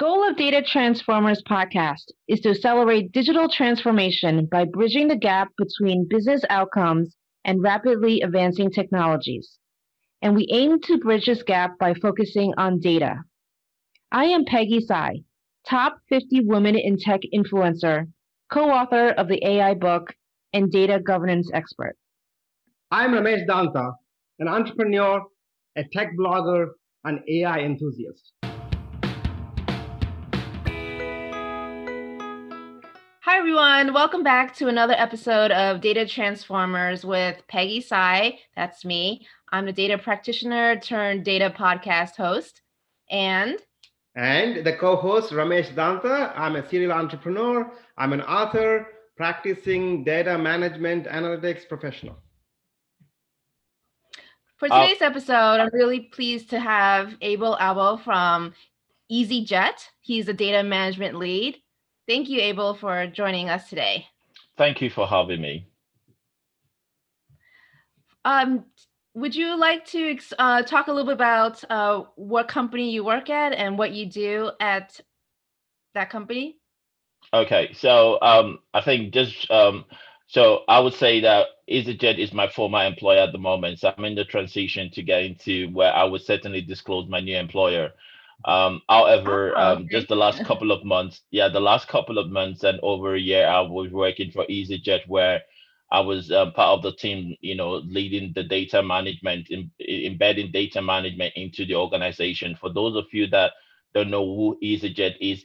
goal of Data Transformers podcast is to accelerate digital transformation by bridging the gap between business outcomes and rapidly advancing technologies. And we aim to bridge this gap by focusing on data. I am Peggy Tsai, top 50 women in tech influencer, co author of the AI book, and data governance expert. I'm Ramesh Dontha, an entrepreneur, a tech blogger, and AI enthusiast. Hi, everyone. Welcome back to another episode of Data Transformers with Peggy Tsai. That's me. I'm a data practitioner turned data podcast host. And and the co-host Ramesh Dontha. I'm a serial entrepreneur. I'm an author, practicing data management analytics professional. For uh, today's uh, episode, I'm really pleased to have Abel Aboh from EasyJet. He's a data management lead Thank you, Abel, for joining us today. Thank you for having me. Um, would you like to uh, talk a little bit about uh, what company you work at and what you do at that company? Okay, so um, I think just um, so I would say that EasyJet is my former employer at the moment. So I'm in the transition to get into where I would certainly disclose my new employer. Um, however, oh, um, just the last couple of months, yeah, the last couple of months and over a year, I was working for EasyJet, where I was um, part of the team, you know, leading the data management, in, embedding data management into the organization. For those of you that don't know who EasyJet is,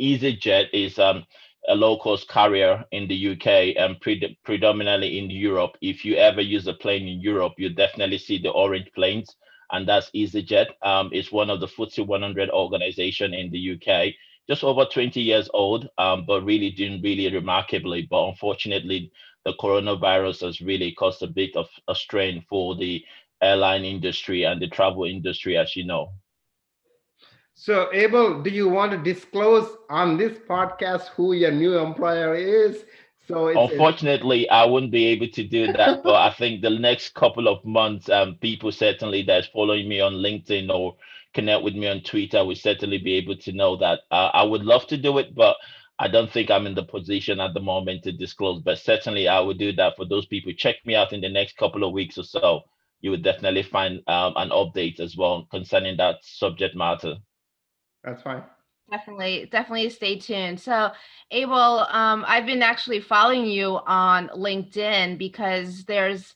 EasyJet is um, a low-cost carrier in the UK and pre- predominantly in Europe. If you ever use a plane in Europe, you definitely see the orange planes and that's EasyJet. Um, it's one of the FTSE 100 organization in the UK, just over 20 years old, um, but really doing really remarkably. But unfortunately, the coronavirus has really caused a bit of a strain for the airline industry and the travel industry, as you know. So, Abel, do you want to disclose on this podcast who your new employer is? So unfortunately, I wouldn't be able to do that. but I think the next couple of months, um, people certainly that's following me on LinkedIn or connect with me on Twitter will certainly be able to know that. Uh, I would love to do it, but I don't think I'm in the position at the moment to disclose. But certainly, I would do that for those people. Check me out in the next couple of weeks or so. You would definitely find um, an update as well concerning that subject matter. That's fine definitely definitely stay tuned. So abel um, i've been actually following you on linkedin because there's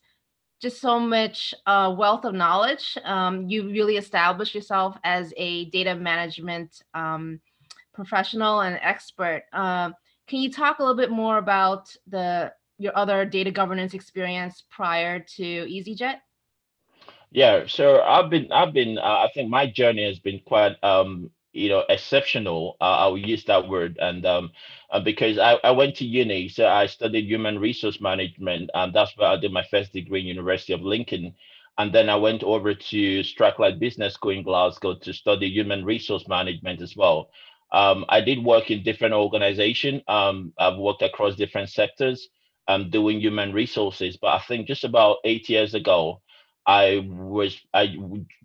just so much uh, wealth of knowledge. Um, you really established yourself as a data management um, professional and expert. Uh, can you talk a little bit more about the your other data governance experience prior to easyjet? Yeah so i've been i've been uh, i think my journey has been quite um, you know exceptional uh, i'll use that word. And um uh, because I, I went to uni so i studied human resource management and that's where i did my first degree in university of lincoln. And then i went over to strathclyde business school in glasgow to study human resource management as well. Um, i did work in different organizations um, i've worked across different sectors. Um, doing human resources but i think just about eight years ago I was I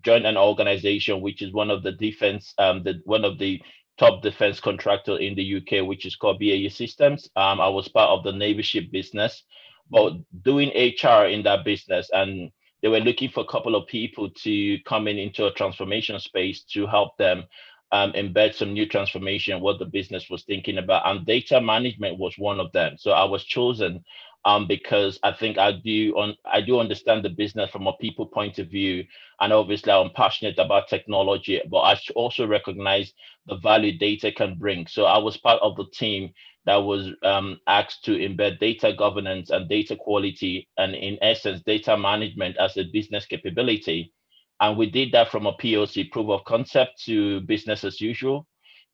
joined an organization which is one of the defense um the one of the top defense contractor in the UK, which is called BAE Systems. Um, I was part of the Navy ship business, but doing HR in that business, and they were looking for a couple of people to come in into a transformation space to help them um, embed some new transformation, what the business was thinking about, and data management was one of them. So I was chosen um, because I think I do on I do understand the business from a people point of view, and obviously I'm passionate about technology, but I also recognize the value data can bring. So I was part of the team that was um, asked to embed data governance and data quality, and in essence, data management as a business capability. And we did that from a POC proof of concept to business as usual.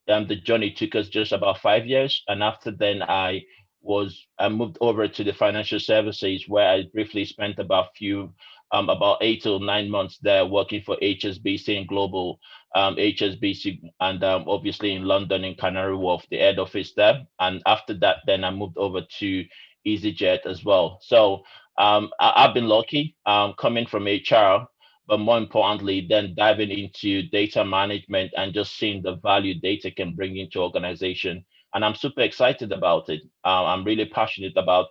And the journey took us just about five years. And after then, I was I moved over to the financial services where I briefly spent about few um, about eight or nine months there working for HSBC and global um, HSBC and um, obviously in London in Canary Wharf, the head office there. And after that, then I moved over to EasyJet as well. So um, I, have been lucky um, coming from HR, but more importantly, then diving into data management and just seeing the value data can bring into organization. And I'm super excited about it. Uh, I'm really passionate about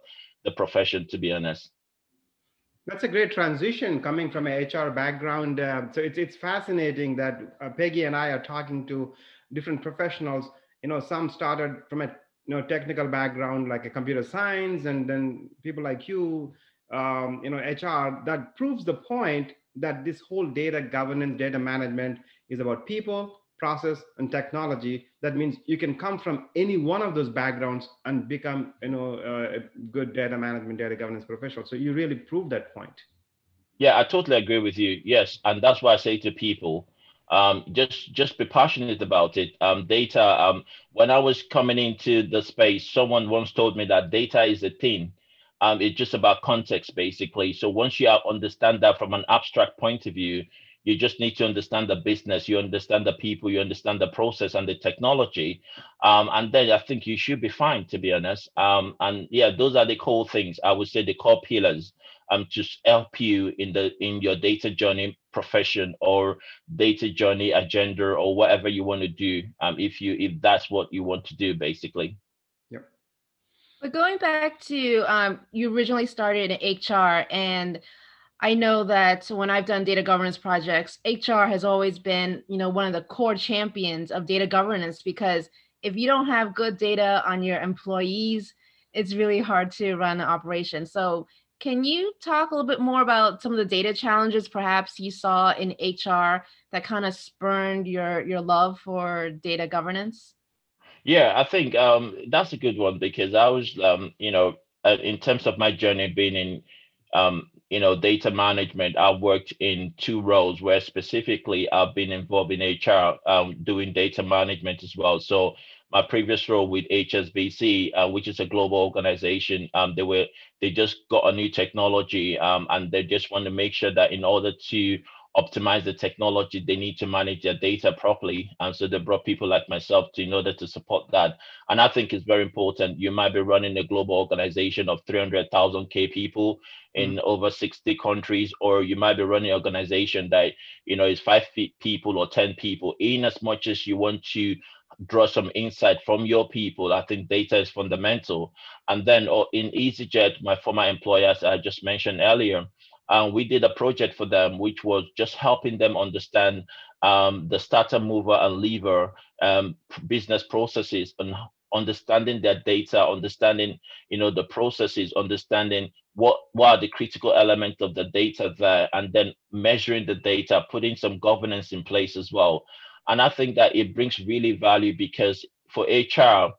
the profession, to be honest. That's a great transition coming from a HR background. Uh, so it's it's fascinating that uh, Peggy and I are talking to different professionals. You know, some started from a you know technical background like a computer science, and then people like you, um, you know, HR. That proves the point that this whole data governance, data management is about people, process, and technology. That means you can come from any one of those backgrounds and become, you know, uh, a good data management, data governance professional. So you really prove that point. Yeah, I totally agree with you. Yes, and that's why I say to people, um, just just be passionate about it. Um, data. Um, when I was coming into the space, someone once told me that data is a thing um, it's just about context basically. So once you understand that from an abstract point of view, you just need to understand the business, you understand the people, you understand the process and the technology, um, and then I think you should be fine, to be honest. Um, and yeah, those are the core things. I would say the core pillars um, to help you in the in your data journey profession or data journey agenda or whatever you want to do. Um, if you if that's what you want to do, basically. Yep but going back to um, you originally started in HR, and I know that when I've done data governance projects, HR has always been, you know, one of the core champions of data governance because if you don't have good data on your employees, it's really hard to run an operation. So, can you talk a little bit more about some of the data challenges perhaps you saw in HR that kind of spurned your your love for data governance? Yeah, I think um, that's a good one because I was, um, you know, uh, in terms of my journey being in, um, you know, data management, I've worked in two roles where specifically I've been involved in HR, um, doing data management as well. So my previous role with HSBC, uh, which is a global organization, um, they were they just got a new technology, um, and they just want to make sure that in order to optimize the technology, they need to manage their data properly. And so they brought people like myself to in order to support that. And I think it's very important. You might be running a global organization of 300,000 K people in mm. over 60 countries, or you might be running an organization that, you know, is five people or 10 people. In as much as you want to draw some insight from your people. I think data is fundamental. And then oh, in EasyJet, my former employers I just mentioned earlier, and we did a project for them, which was just helping them understand um, the starter, mover, and leaver um, business processes and understanding their data, understanding you know the processes, understanding what what are the critical elements of the data there, and then measuring the data, putting some governance in place as well. And I think that it brings really value because for HR,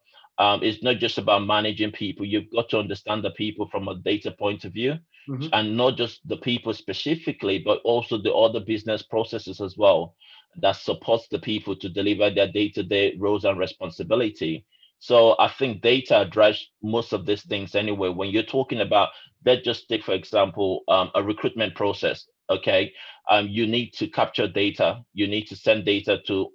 um, it's not just about managing people. You've got to understand the people from a data point of view mm-hmm. and not just the people specifically, but also the other business processes as well that supports the people to deliver their day-to-day roles and responsibility. So I think data drives most of these things anyway. When you're talking about, let's just take for example um, a recruitment process. Okay, um, you need to capture data. You need to send data to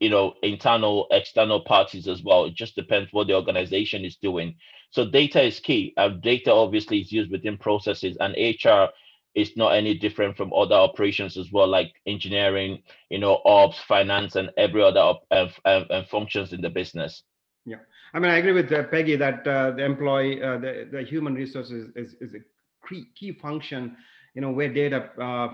you know internal external parties as well it just depends what the organization is doing so data is key. Uh, data obviously is used within processes and hr is not any different from other operations as well like engineering you know ops finance and every other op- uh, uh, functions in the business. Yeah. I mean i agree with uh, peggy that uh, the employee uh, the, the human resources is, is, a key, key function you know where data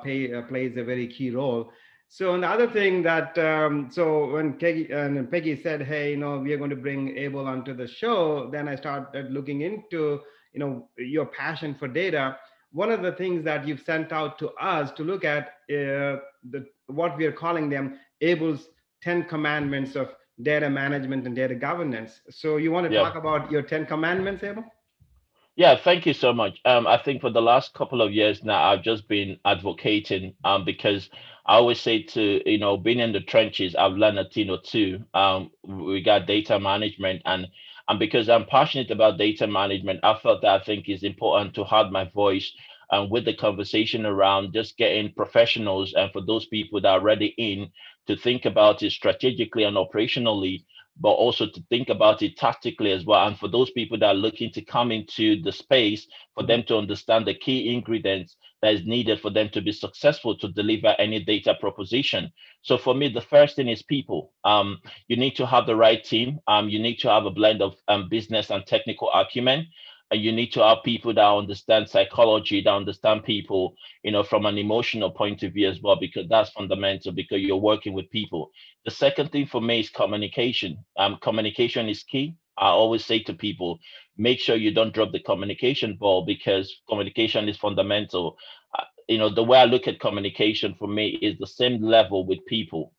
pay, plays a very key role so and the other thing that um, so when Peggy and Peggy said, "Hey, you know, we are going to bring Abel onto the show," then I started looking into you know your passion for data. One of the things that you've sent out to us to look at uh, the what we are calling them Abel's Ten Commandments of data management and data governance. So you want to yeah. talk about your Ten Commandments, Abel? Yeah, thank you so much. Um, I think for the last couple of years now, I've just been advocating um, because I always say to you know, being in the trenches, I've learned a thing or two. Um, we got data management, and and because I'm passionate about data management, I felt that I think it's important to have my voice and um, with the conversation around just getting professionals and for those people that are already in to think about it strategically and operationally but also to think about it tactically as well. And for those people that are looking to come into the space, for them to understand the key ingredients that is needed for them to be successful to deliver any data proposition. So for me, the first thing is people. Um, you need to have the right team. Um, you need to have a blend of um, business and technical acumen you need to have people that understand psychology that understand people you know from an emotional point of view as well because that's fundamental because you're working with people. The second thing for me is communication. Um, communication is key. I always say to people make sure you don't drop the communication ball because communication is fundamental. Uh, you know the way i look at communication for me is the same level with people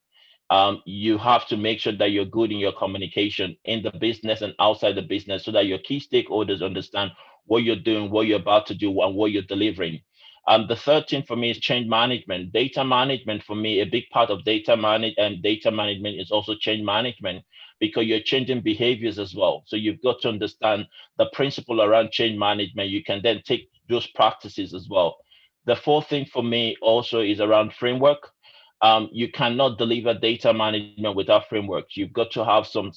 um, you have to make sure that you're good in your communication in the business and outside the business so that your key stakeholders understand what you're doing, what you're about to do, and what you're delivering. Um, the third thing for me is change management. Data management for me, a big part of data manage and data management is also change management because you're changing behaviors as well. So you've got to understand the principle around change management. You can then take those practices as well. The fourth thing for me also is around framework um, you cannot deliver data management without frameworks. You've got to have some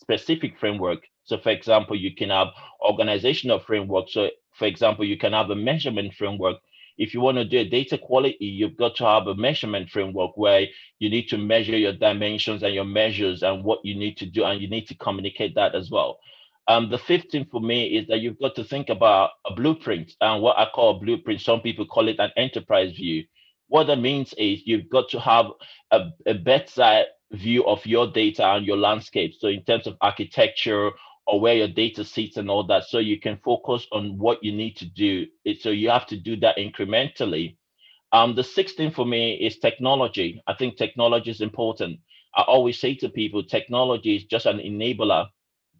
specific framework. So, for example, you can have organizational framework. So, for example, you can have a measurement framework. If you want to do a data quality, you've got to have a measurement framework where you need to measure your dimensions and your measures and what you need to do, and you need to communicate that as well. Um, the fifth thing for me is that you've got to think about a blueprint and what I call a blueprint. Some people call it an enterprise view. What that means is you've got to have a, a better view of your data and your landscape. So in terms of architecture or where your data sits and all that, so you can focus on what you need to do. So you have to do that incrementally. Um, the sixth thing for me is technology. I think technology is important. I always say to people, technology is just an enabler.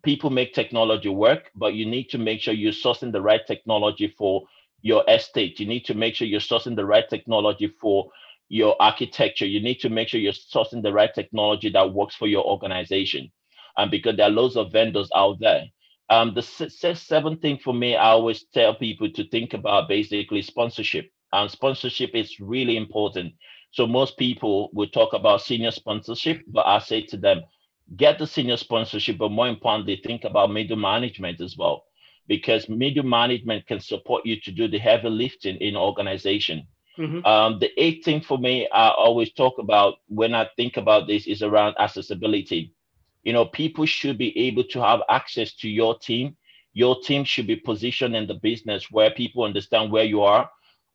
People make technology work, but you need to make sure you're sourcing the right technology for your estate. You need to make sure you're sourcing the right technology for your architecture. You need to make sure you're sourcing the right technology that works for your organization. And because there are loads of vendors out there. Um, the seventh thing for me, I always tell people to think about basically sponsorship. And sponsorship is really important. So most people will talk about senior sponsorship, but I say to them, get the senior sponsorship, but more importantly, think about middle management as well because middle management can support you to do the heavy lifting in organization. Mm-hmm. Um, the eighth thing for me, I always talk about when I think about this is around accessibility. You know, people should be able to have access to your team. Your team should be positioned in the business where people understand where you are,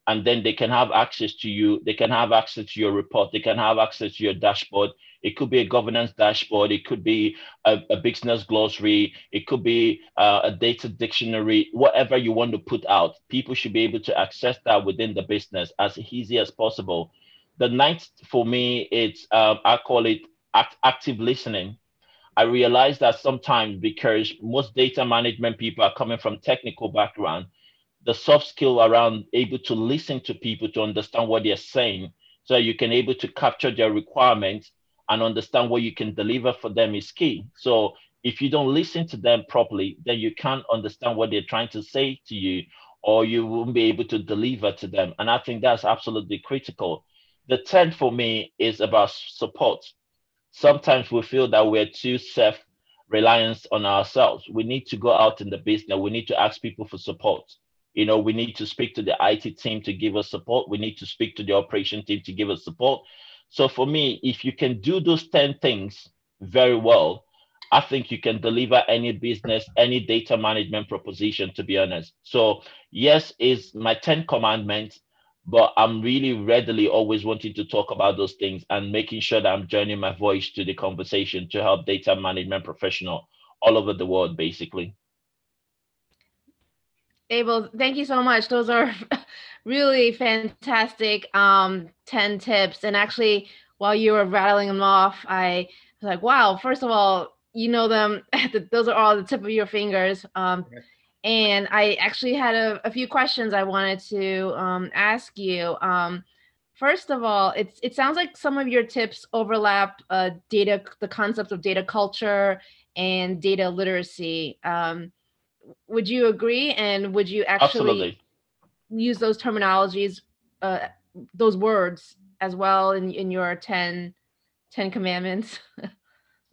and then they can have access to you. They can have access to your report. They can have access to your dashboard. It could be a governance dashboard. It could be a, a business glossary. It could be uh, a data dictionary, whatever you want to put out. People should be able to access that within the business as easy as possible. The ninth for me, it's um, I call it act, active listening. I realize that sometimes because most data management people are coming from technical background, the soft skill around able to listen to people to understand what they're saying so you can able to capture their requirements and understand what you can deliver for them is key. So if you don't listen to them properly, then you can't understand what they're trying to say to you, or you won't be able to deliver to them. And I think that's absolutely critical. The 10th for me is about support. Sometimes we feel that we're too self reliant on ourselves. We need to go out in the business, we need to ask people for support. You know, we need to speak to the IT team to give us support. We need to speak to the operation team to give us support. So for me, if you can do those 10 things very well, I think you can deliver any business, any data management proposition, to be honest. So, yes, is my 10 commandments, but I'm really readily always wanting to talk about those things and making sure that I'm joining my voice to the conversation to help data management professional all over the world, basically. Abel, thank you so much. Those are really fantastic um, 10 tips. And actually, while you were rattling them off, I was like, wow, first of all, you know them. Those are all the tip of your fingers. Um, okay. And I actually had a, a, few questions I wanted to um, ask you. Um, first of all, it's, it sounds like some of your tips overlap uh, data, the concepts of data culture and data literacy. Um, would you agree? And would you actually Absolutely. use those terminologies, uh, those words as well in, in your 10, 10 commandments?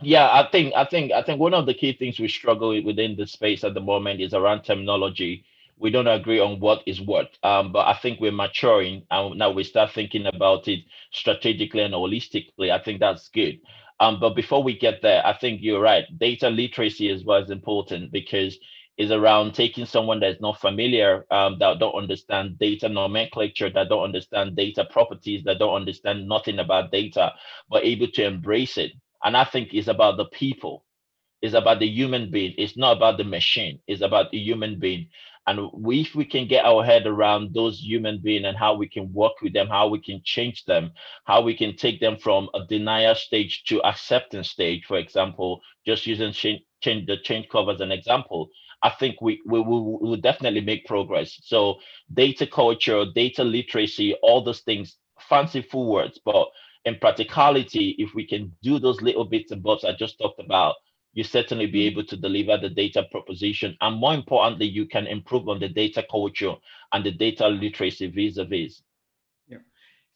Yeah, I think I think I think one of the key things we struggle with within the space at the moment is around terminology. We don't agree on what is what, um, but I think we're maturing and now we start thinking about it strategically and holistically. I think that's good. Um, but before we get there, I think you're right. Data literacy is what is important because is around taking someone that's not familiar, um, that don't understand data nomenclature, that don't understand data properties, that don't understand nothing about data, but able to embrace it. And I think it's about the people, it's about the human being. It's not about the machine. It's about the human being. And we, if we can get our head around those human beings and how we can work with them, how we can change them, how we can take them from a denial stage to acceptance stage, for example, just using change, change the change curve as an example, I think we, we, we will definitely make progress. So data culture, data literacy, all those things, fanciful words, but in practicality, if we can do those little bits and bobs I just talked about, you certainly be mm-hmm. able to deliver the data proposition. And more importantly, you can improve on the data culture and the data literacy vis-a-vis. Yeah.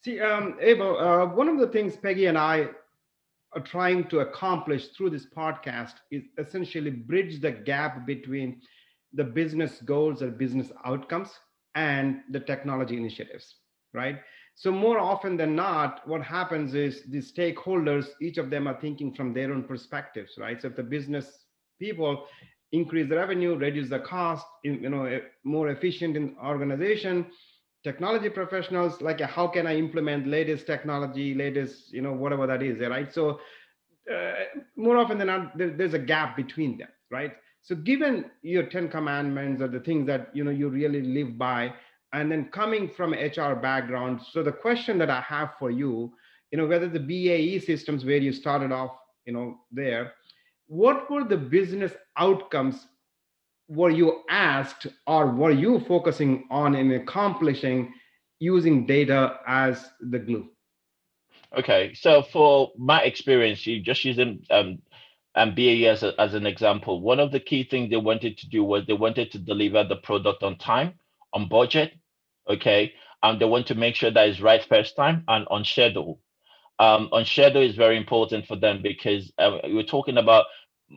See, um, Abel, uh, one of the things Peggy and I are trying to accomplish through this podcast is essentially bridge the gap between the business goals or business outcomes and the technology initiatives, right? So more often than not, what happens is the stakeholders, each of them are thinking from their own perspectives, right? So if the business people increase the revenue, reduce the cost, you know, eh, more efficient in organization, technology professionals like how can I implement latest technology, latest, you know, whatever that is, right? So uh, more often than not, there, there's a gap between them, right? So given your 10 commandments or the things that, you know, you really live by, and then coming from HR background. So the question that I have for you, you know, whether the BAE systems where you started off, you know, there, what were the business outcomes were you asked or were you focusing on in accomplishing using data as the glue? Okay, so for my experience, you just using um, and BAE as, a, as an example, one of the key things they wanted to do was they wanted to deliver the product on time, on budget, okay? And they want to make sure that it's right first time and on schedule. Um, on schedule is very important for them because uh, we're talking about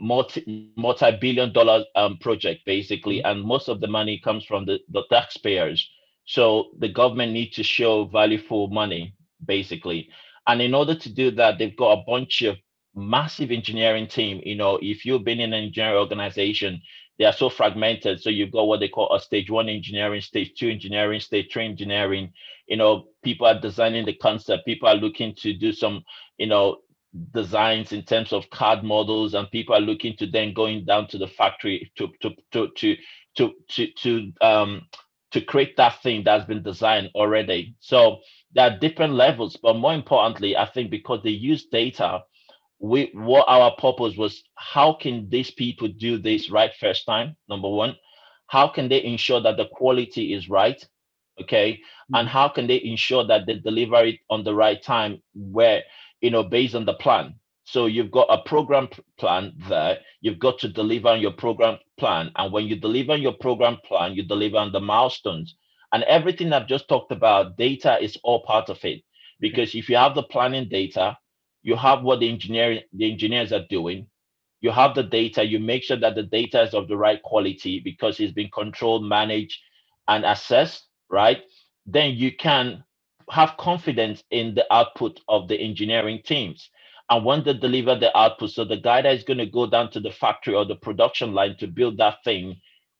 multi multi-billion dollar um, project basically, mm-hmm. and most of the money comes from the, the taxpayers. So the government needs to show value for money basically. And in order to do that, they've got a bunch of massive engineering team. You know, if you've been in an engineering organization, they are so fragmented. So you've got what they call a stage one engineering, stage two engineering, stage three engineering. You know, people are designing the concept. People are looking to do some, you know, designs in terms of CAD models, and people are looking to then going down to the factory to to to to to to, to um to create that thing that's been designed already. So there are different levels, but more importantly, I think because they use data we what our purpose was how can these people do this right first time number one how can they ensure that the quality is right okay mm-hmm. and how can they ensure that they deliver it on the right time where you know based on the plan. So you've got a program plan there. You've got to deliver on your program plan. And when you deliver on your program plan you deliver on the milestones. And everything i've just talked about data is all part of it. Because if you have the planning data you have what the engineering the engineers are doing. You have the data. You make sure that the data is of the right quality because it's been controlled managed and assessed right? Then you can have confidence in the output of the engineering teams and when they deliver the output so the guy that is going to go down to the factory or the production line to build that thing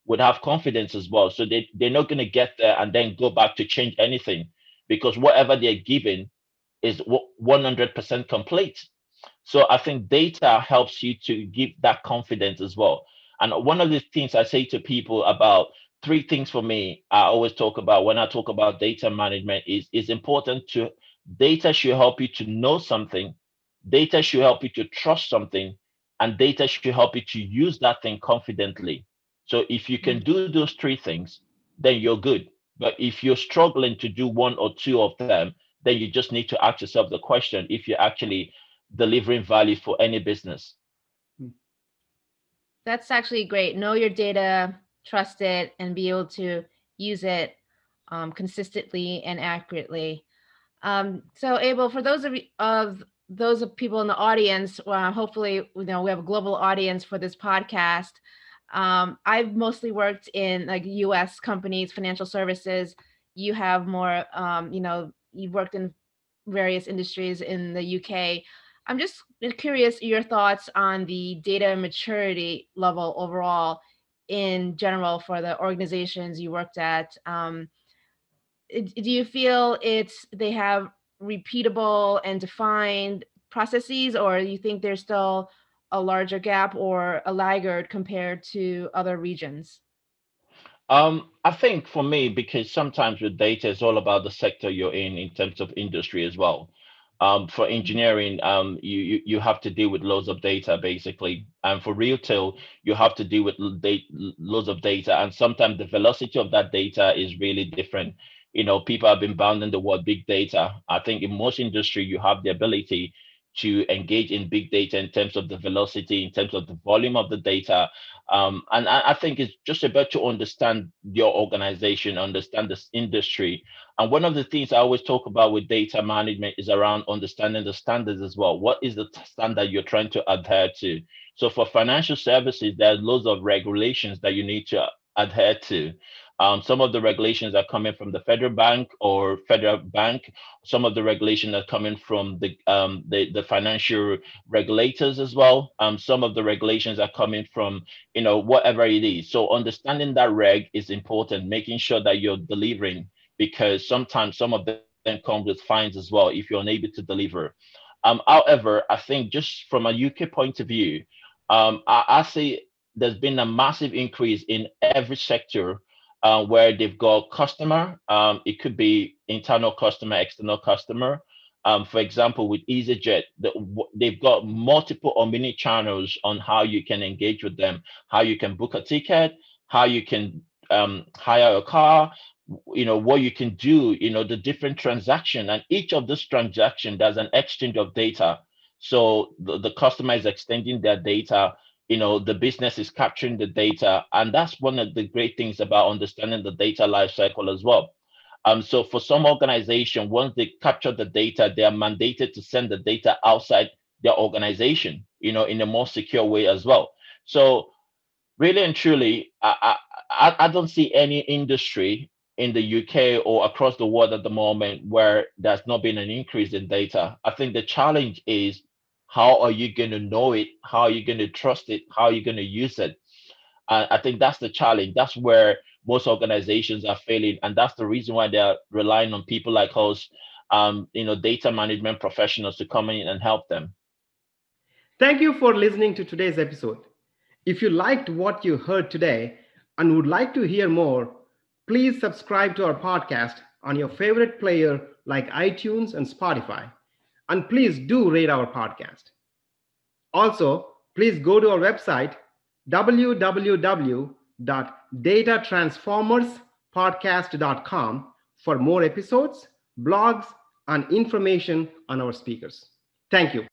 would have confidence as well so they, they're not going to get there and then go back to change anything because whatever they're given is 100% complete. So I think data helps you to give that confidence as well. And one of the things I say to people about three things for me, I always talk about when I talk about data management is is important to data should help you to know something, data should help you to trust something, and data should help you to use that thing confidently. So if you can do those three things, then you're good. But if you're struggling to do one or two of them, then you just need to ask yourself the question if you're actually delivering value for any business. Hmm. That's actually great. Know your data, trust it, and be able to use it um, consistently and accurately. Um, so, Abel, for those of, of those of people in the audience, well, hopefully, you know, we have a global audience for this podcast. Um, I've mostly worked in like U.S. companies, financial services. You have more, um, you know, you've worked in various industries in the UK. I'm just curious your thoughts on the data maturity level overall in general for the organizations you worked at. Um, do you feel it's they have repeatable and defined processes, or do you think there's still a larger gap or a laggard compared to other regions? Um, I think for me, because sometimes with data, it's all about the sector you're in, in terms of industry as well. Um, for engineering, um, you, you you have to deal with loads of data basically, and for retail, you have to deal with loads of data, and sometimes the velocity of that data is really different. You know, people have been bound in the word big data. I think in most industry, you have the ability to engage in big data in terms of the velocity, in terms of the volume of the data. Um, and I, I, think it's just about to understand your organization, understand this industry. And one of the things I always talk about with data management is around understanding the standards as well. What is the standard you're trying to adhere to? So for financial services, there's loads of regulations that you need to adhere to. Um, some of the regulations are coming from the federal bank or federal bank. Some of the regulations are coming from the um, the, the financial regulators as well. Um, some of the regulations are coming from you know whatever it is. So understanding that reg is important. Making sure that you're delivering because sometimes some of them come with fines as well if you're unable to deliver. Um, however, I think just from a UK point of view, um, I, I see there's been a massive increase in every sector uh, where they've got customer. Um, it could be internal customer, external customer. Um, for example, with EasyJet, the, they've got multiple or many channels on how you can engage with them, how you can book a ticket, how you can um, hire a car, you know what you can do, you know the different transaction, and each of this transaction does an exchange of data. So the, the customer is extending their data you know the business is capturing the data and that's one of the great things about understanding the data lifecycle as well um, so for some organization once they capture the data they are mandated to send the data outside their organization you know in a more secure way as well so really and truly i i, I don't see any industry in the UK or across the world at the moment where there's not been an increase in data. I think the challenge is how are you going to know it? How are you going to trust it? How are you going to use it? Uh, i think that's the challenge. That's where most organizations are failing and that's the reason why they're relying on people like us um, you know data management professionals to come in and help them. Thank you for listening to today's episode. If you liked what you heard today and would like to hear more please subscribe to our podcast on your favorite player like itunes and spotify and please do rate our podcast. Also, please go to our website, www.datatransformerspodcast.com for more episodes, blogs, and information on our speakers. Thank you.